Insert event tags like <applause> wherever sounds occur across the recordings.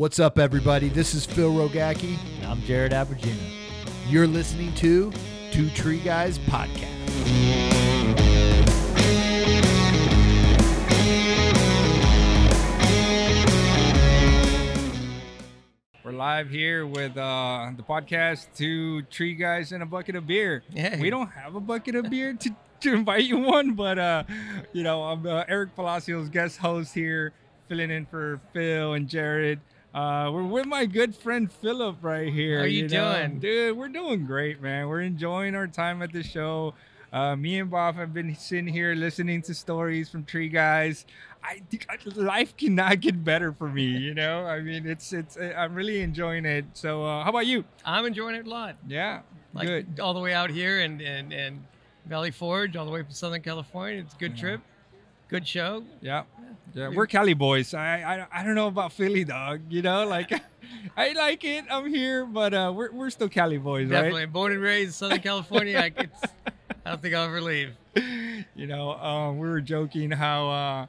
What's up, everybody? This is Phil Rogacki. And I'm Jared Abergina. You're listening to Two Tree Guys Podcast. We're live here with uh, the podcast Two Tree Guys and a Bucket of Beer. Yeah. We don't have a bucket of beer to, to invite you one, but uh, you know, I'm uh, Eric Palacios, guest host here, filling in for Phil and Jared. Uh, we're with my good friend Philip right here. How you know? doing? dude? We're doing great, man. We're enjoying our time at the show. Uh, me and Bob have been sitting here listening to stories from Tree Guys. I think life cannot get better for me. <laughs> You know, I mean, it's it's. I'm really enjoying it. So, uh, how about you? I'm enjoying it a lot. Yeah, Like good. all the way out here and and and Valley Forge, all the way from Southern California. It's a good Yeah. trip, good show. Yeah, yeah. We're Cali boys. I, I I don't know about Philly, dog. You know, like <laughs> I like it. I'm here, but uh, we're we're still Cali boys, Definitely born and raised in Southern California. I, it's, I don't think I'll ever leave. <laughs> You know, um, we were joking how. Uh,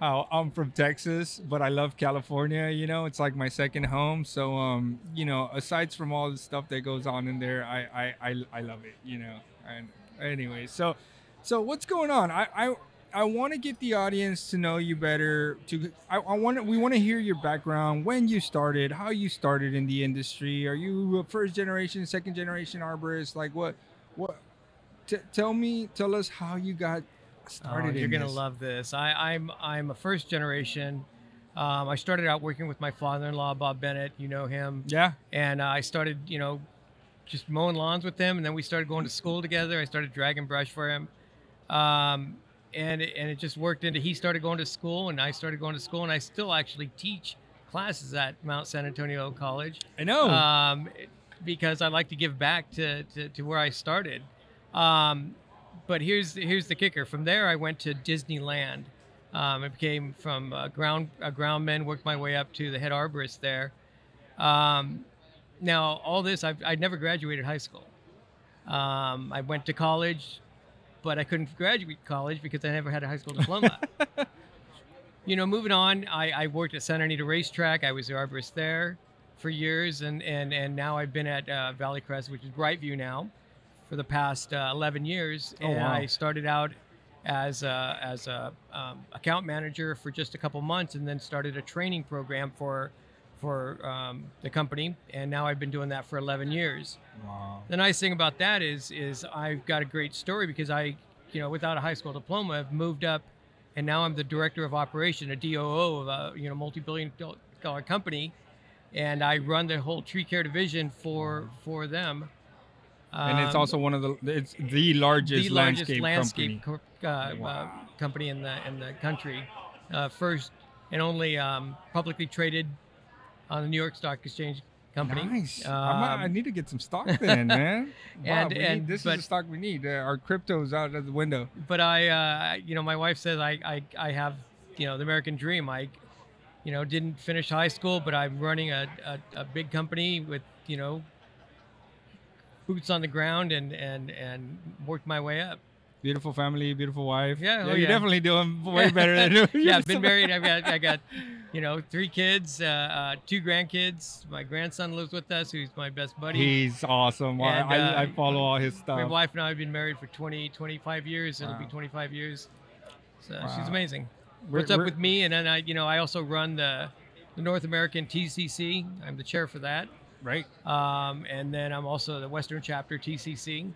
how I'm from Texas, but I love California. You know, it's like my second home. So, um, you know, aside from all the stuff that goes on in there, I, I, I, I love it. You know, and anyway, so, so what's going on? I, I, I want to get the audience to know you better. To, I, I want we want to hear your background, when you started, how you started in the industry. Are you a first generation, second generation arborist? Like what, what? T- tell me, tell us how you got started. Oh, you're gonna this. love this. I, I'm I'm a first generation. Um, I started out working with my father-in-law, Bob Bennett. You know him. Yeah. and uh, I started, you know, just mowing lawns with him, and then we started going to school together. I started dragging brush for him, um, and it, and it just worked into. He started going to school, and I started going to school, and I still actually teach classes at Mount San Antonio College I know. um, because I like to give back to, to, to where I started. Um, but here's here's the kicker. From there, I went to Disneyland. Um, I became from a ground a groundman, worked my way up to the head arborist there. Um, now, all this, I've, I never graduated high school. Um, I went to college, but I couldn't graduate college because I never had a high school diploma. <laughs> you know, moving on, I, I worked at Santa Anita Racetrack. I was the arborist there for years, and and and now I've been at uh, Valley Crest, which is Brightview now, for the past uh, 11 years. Oh, and wow. I started out as a, as a um, account manager for just a couple months, and then started a training program for for um, the company. And now I've been doing that for 11 years. wow. The nice thing about that is is I've got a great story because I, you know, without a high school diploma, I've moved up, and now I'm the director of operation, a DOO of a you know multi-billion dollar company, and I run the whole tree care division for for them. and it's Um, also one of the it's the largest, the largest landscape, landscape company. co- uh, Wow. uh, company in the in the country, uh, first and only um, publicly traded on the New York Stock Exchange company. Nice. I, I Um, need to get some stock <laughs> then, man. Wow, and- need- and- this but- is the stock we need. Uh, our crypto's out of the window. but I, uh, you know, my wife says I, I, I have, you know, the American dream. I, you know, didn't finish high school, but I'm running a, a, a big company with, you know, boots on the ground and and and worked my way up. Beautiful family, beautiful wife. Yeah, oh, you're yeah. definitely doing way better than <laughs> yeah, I've <laughs> been married. I've got I got, you know, three kids, uh, uh, two grandkids. My grandson lives with us, who's my best buddy. He's awesome. I- And, I, uh, I follow all his stuff. my wife and I have been married for 20, 25 years. It'll be 25 years. So Wow. she's amazing. We're- What's up with me? And then I, you know, I also run the, the North American TCC. I'm the chair for that. right? Um, and then I'm also the Western chapter TCC.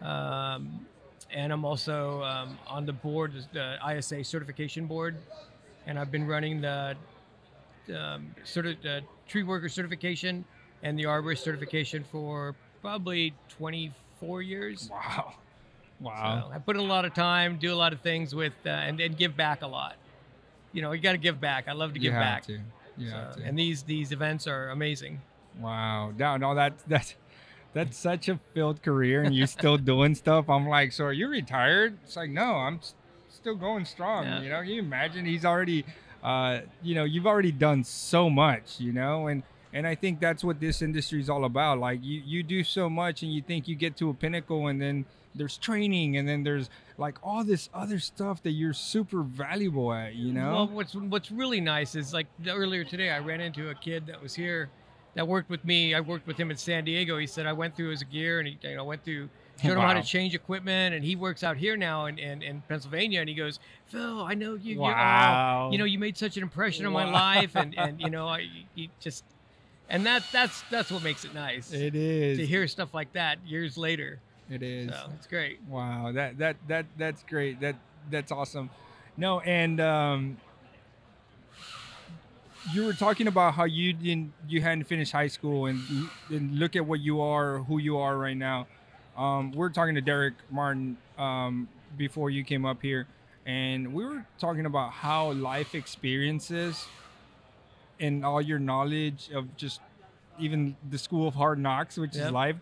Um, and I'm also um, on the board, the ISA certification board. And I've been running the um, certi- uh, tree worker certification and the arborist certification for probably 24 years. Wow. Wow. So I put in a lot of time, do a lot of things with, uh, and, and give back a lot. You know, you got to give back. I love to you give have back. to. You So- have to. and these these events are amazing. Wow. No, no, that that's that's such a filled career, and you're still doing stuff. I'm like, so are you retired? It's like, no, I'm still going strong. Yeah. You know, can you imagine he's already, uh, you know, you've already done so much, you know, and and I think that's what this industry is all about. Like you, you do so much, and you think you get to a pinnacle, and then there's training, and then there's like all this other stuff that you're super valuable at. You know? Well, what's what's really nice is like earlier today, I ran into a kid that was here that worked with me. I worked with him in San Diego. He said I went through his gear and he you know went through showed him how to change equipment and he works out here now in, in, in Pennsylvania and he goes, Phil, I know you Wow. you know, you made such an impression on my life and, and you <laughs> know, I you just and that that's that's what makes it nice. it is. to hear stuff like that years later. It is. So it's great. Wow, that that that that's great. That that's awesome. No, and um, you were talking about how you didn't you hadn't finished high school, and and look at what you are, who you are right now. Um, we're talking to Derek Martin um, before you came up here, and we were talking about how life experiences and all your knowledge of just even the school of hard knocks, which is Yep. life,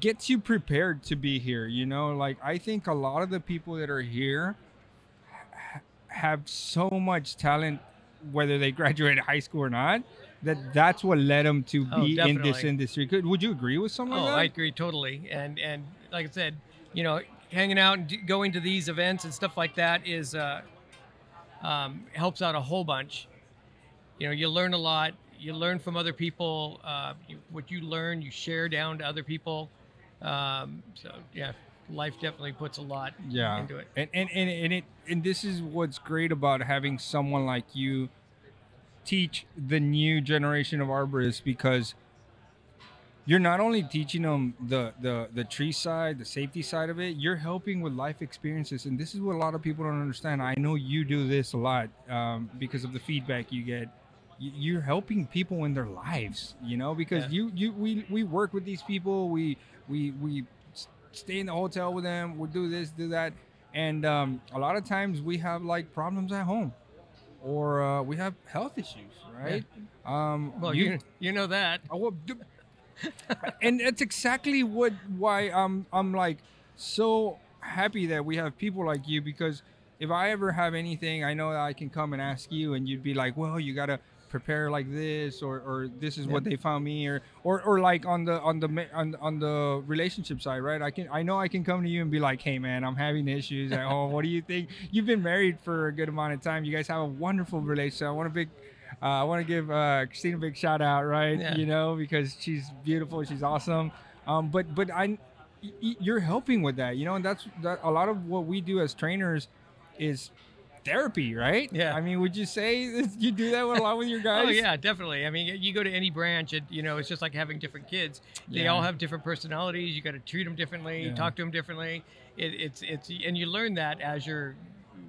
gets you prepared to be here. You know, like I think a lot of the people that are here have so much talent, whether they <laughs> graduated high school or not, that that's what led them to Oh, be in this industry. Could would you agree with something Oh, like that? I agree totally. And and like I said, you know, hanging out and going to these events and stuff like that is uh, um, helps out a whole bunch. You know, you learn a lot. You learn from other people. Uh, you, what you learn, you share down to other people. Um, so yeah, life definitely puts a lot yeah. into it. and and, and and it and this is what's great about having someone like you teach the new generation of arborists because you're not only teaching them the the the tree side the safety side of it you're helping with life experiences. And this is what a lot of people don't understand. I know you do this a lot um, because of the feedback you get. You're helping people in their lives you know because Yeah. you you we we work with these people. We we we stay in the hotel with them We'll do this do that. And um, a lot of times we have like problems at home or uh, we have health issues right? Um Well, you you know that. Oh, well, d- and that's exactly what why I'm I'm like so happy that we have people like you because if I ever have anything, I know that I can come and ask you, and you'd be like, well, you gotta prepare like this, or or this is what they found me, or or or like on the on the on on the relationship side, right? I can I know I can come to you and be like, hey man, I'm having issues at home. What do you think? You've been married for a good amount of time. You guys have a wonderful relationship. I want to big. Uh, I want to give uh, Christina a big shout out, right? Yeah. You know, because she's beautiful, she's awesome. Um, but but I, you're helping with that, you know, and that's that. A lot of what we do as trainers is therapy, right? Yeah. I mean, would you say that you do that a lot with your <laughs> oh, guys? Oh yeah, definitely. I mean, you go to any branch, and you know, it's just like having different kids. They Yeah. all have different personalities. You got to treat them differently, Yeah. talk to them differently. It, it's it's and you learn that as you're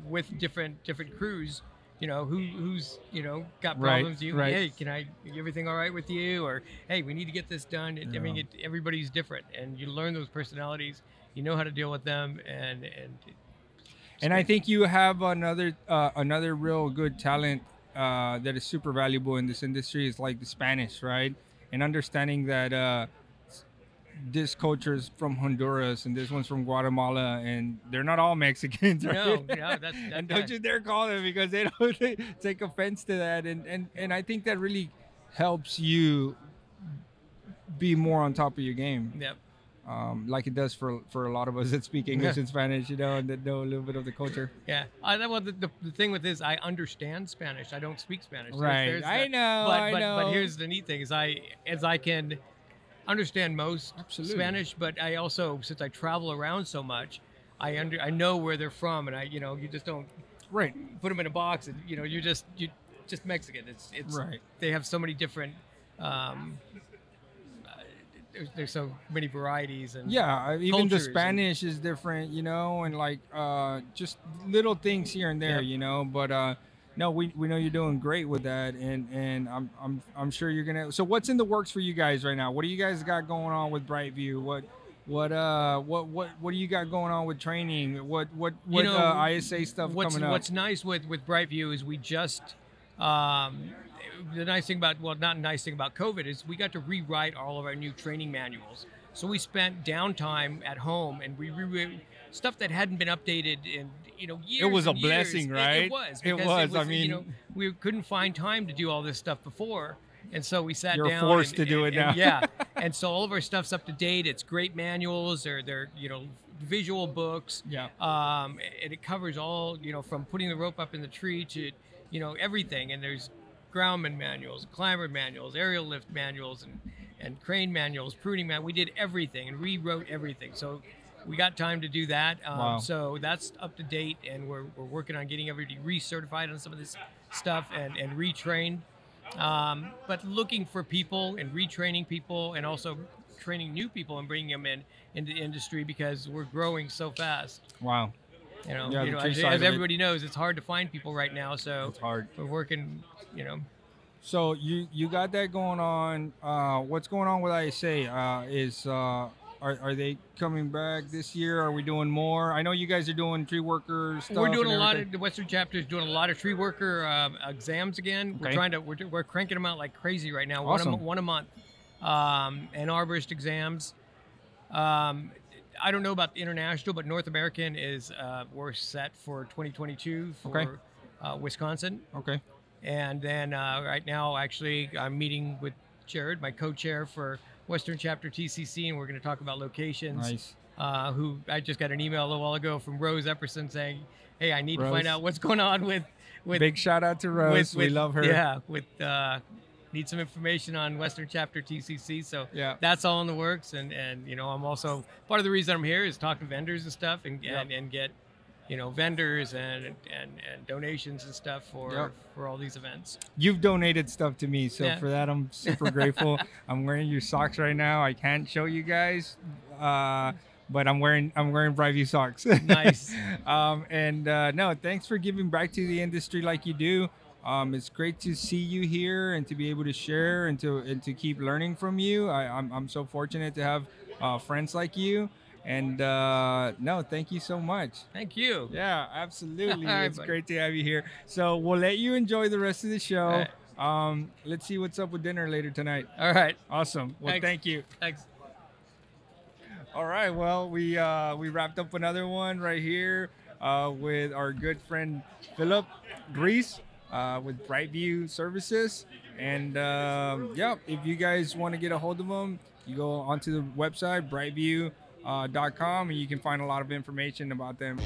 with different different crews. You know who who's you know got Right, problems. You right. hey, can I everything all right with you? Or hey, we need to get this done. It, I mean, it, everybody's different, and you learn those personalities. You know how to deal with them, and and and I think you have another uh, another real good talent uh, that is super valuable in this industry is like the Spanish, right? And understanding that uh, this culture is from Honduras and this one's from Guatemala, and they're not all Mexicans, <laughs> right? no, no, that's that, and don't you dare call them because they don't <laughs> they take offense to that, and and and I think that really helps you be more on top of your game Yep. Um, like it does for for a lot of us that speak English Yeah. and Spanish, you know, and that know a little bit of the culture. Yeah, I, well, the, the, the thing with this, I understand Spanish. I don't speak Spanish. Right. I that. know, But, I but, know. but here's the neat thing: is I as I can understand most Absolutely. Spanish, but I also, since I travel around so much, I under I know where they're from, and I you know you just don't Right. put them in a box, and you know you just you just Mexican. It's it's Right. they have so many different. Um, uh, there's, there's so many varieties and Yeah, even the Cultures and- Spanish is different, you know, and like uh, just little things here and there, Yeah. you know. But uh, no, we, we know you're doing great with that, and and I'm I'm I'm sure you're gonna. So what's in the works for you guys right now? What do you guys got going on with Brightview? What what uh what what what do you got going on with training? What what You what know, uh, ISA stuff what's, coming up? What's nice with with Brightview is we just um, the nice thing about well, not nice thing about COVID is we got to rewrite all of our new training manuals. So we spent downtime at home and we rewrote stuff that hadn't been updated in you know years. It was a years. blessing, It- right? It, was. It was, I mean, you know, we couldn't find time to do all this stuff before. And so we sat You're down. forced and- to do and- it now. and yeah. <laughs> And so all of our stuff's up to date. It's great manuals. They're they're you know visual books. Yeah. Um, and it covers all you know from putting the rope up in the tree to you know everything. And there's groundman manuals, climber manuals, aerial lift manuals, and and crane manuals, pruning man. We did everything and rewrote everything. So we got time to do that. Um, Wow. So that's up to date, and we're, we're working on getting everybody recertified on some of this stuff and, and retrained. Um, but looking for people and retraining people, and also training new people and bringing them in into the industry because we're growing so fast. Wow. You know, Yeah, you know as, as it. everybody knows, it's hard to find people right now. So It's hard. we're working. You know, So you you got that going on. Uh, what's going on with ISA? Uh, is uh, are, are they coming back this year? Are we doing more? I know you guys are doing tree worker stuff. we're doing a lot of the Western chapter is doing a lot of tree worker uh, exams again. Okay. We're trying to we're, we're cranking them out like crazy right now. One a, Awesome. one a month. Um, and arborist exams. Um, I don't know about the international, but North American is uh, we're set for 2022 for Okay. uh, Wisconsin. Okay. And then uh, right now, actually, I'm meeting with Jared, my co-chair for Western Chapter TCC, and we're going to talk about locations. Nice. Uh, who I just got an email a little while ago from Rose Epperson saying, "Hey, I need to find out what's going on with with Big shout out to Rose. with, we love her. Yeah, with uh, need some information on Western Chapter TCC. So Yeah. that's all in the works, and and you know I'm also part of the reason I'm here is talk to vendors and stuff, and Yep. and, and get you know vendors and and, and donations and stuff for Yep. for all these events. You've donated stuff to me, so Yeah. for that I'm <laughs> super grateful. I'm wearing your socks right now. I can't show you guys, uh, but I'm wearing I'm wearing Brightview socks. <laughs> Nice. um, and uh, no, thanks for giving back to the industry like you do. Um, it's great to see you here and to be able to share and to and to keep learning from you. I, I'm I'm so fortunate to have uh, friends like you. And uh, no, thank you so much. Thank you. Yeah, absolutely. <laughs> Right, it's buddy. great to have you here. So we'll let you enjoy the rest of the show. Right. Um, let's see what's up with dinner later tonight. All right. Awesome. Well, Thanks. thank you. Thanks. All right. Well, we uh, we wrapped up another one right here uh, with our good friend Philip Ruiz uh, with Brightview Services. And um, yeah, if you guys want to get a hold of them, you go onto the website brightview.com and you can find a lot of information about them.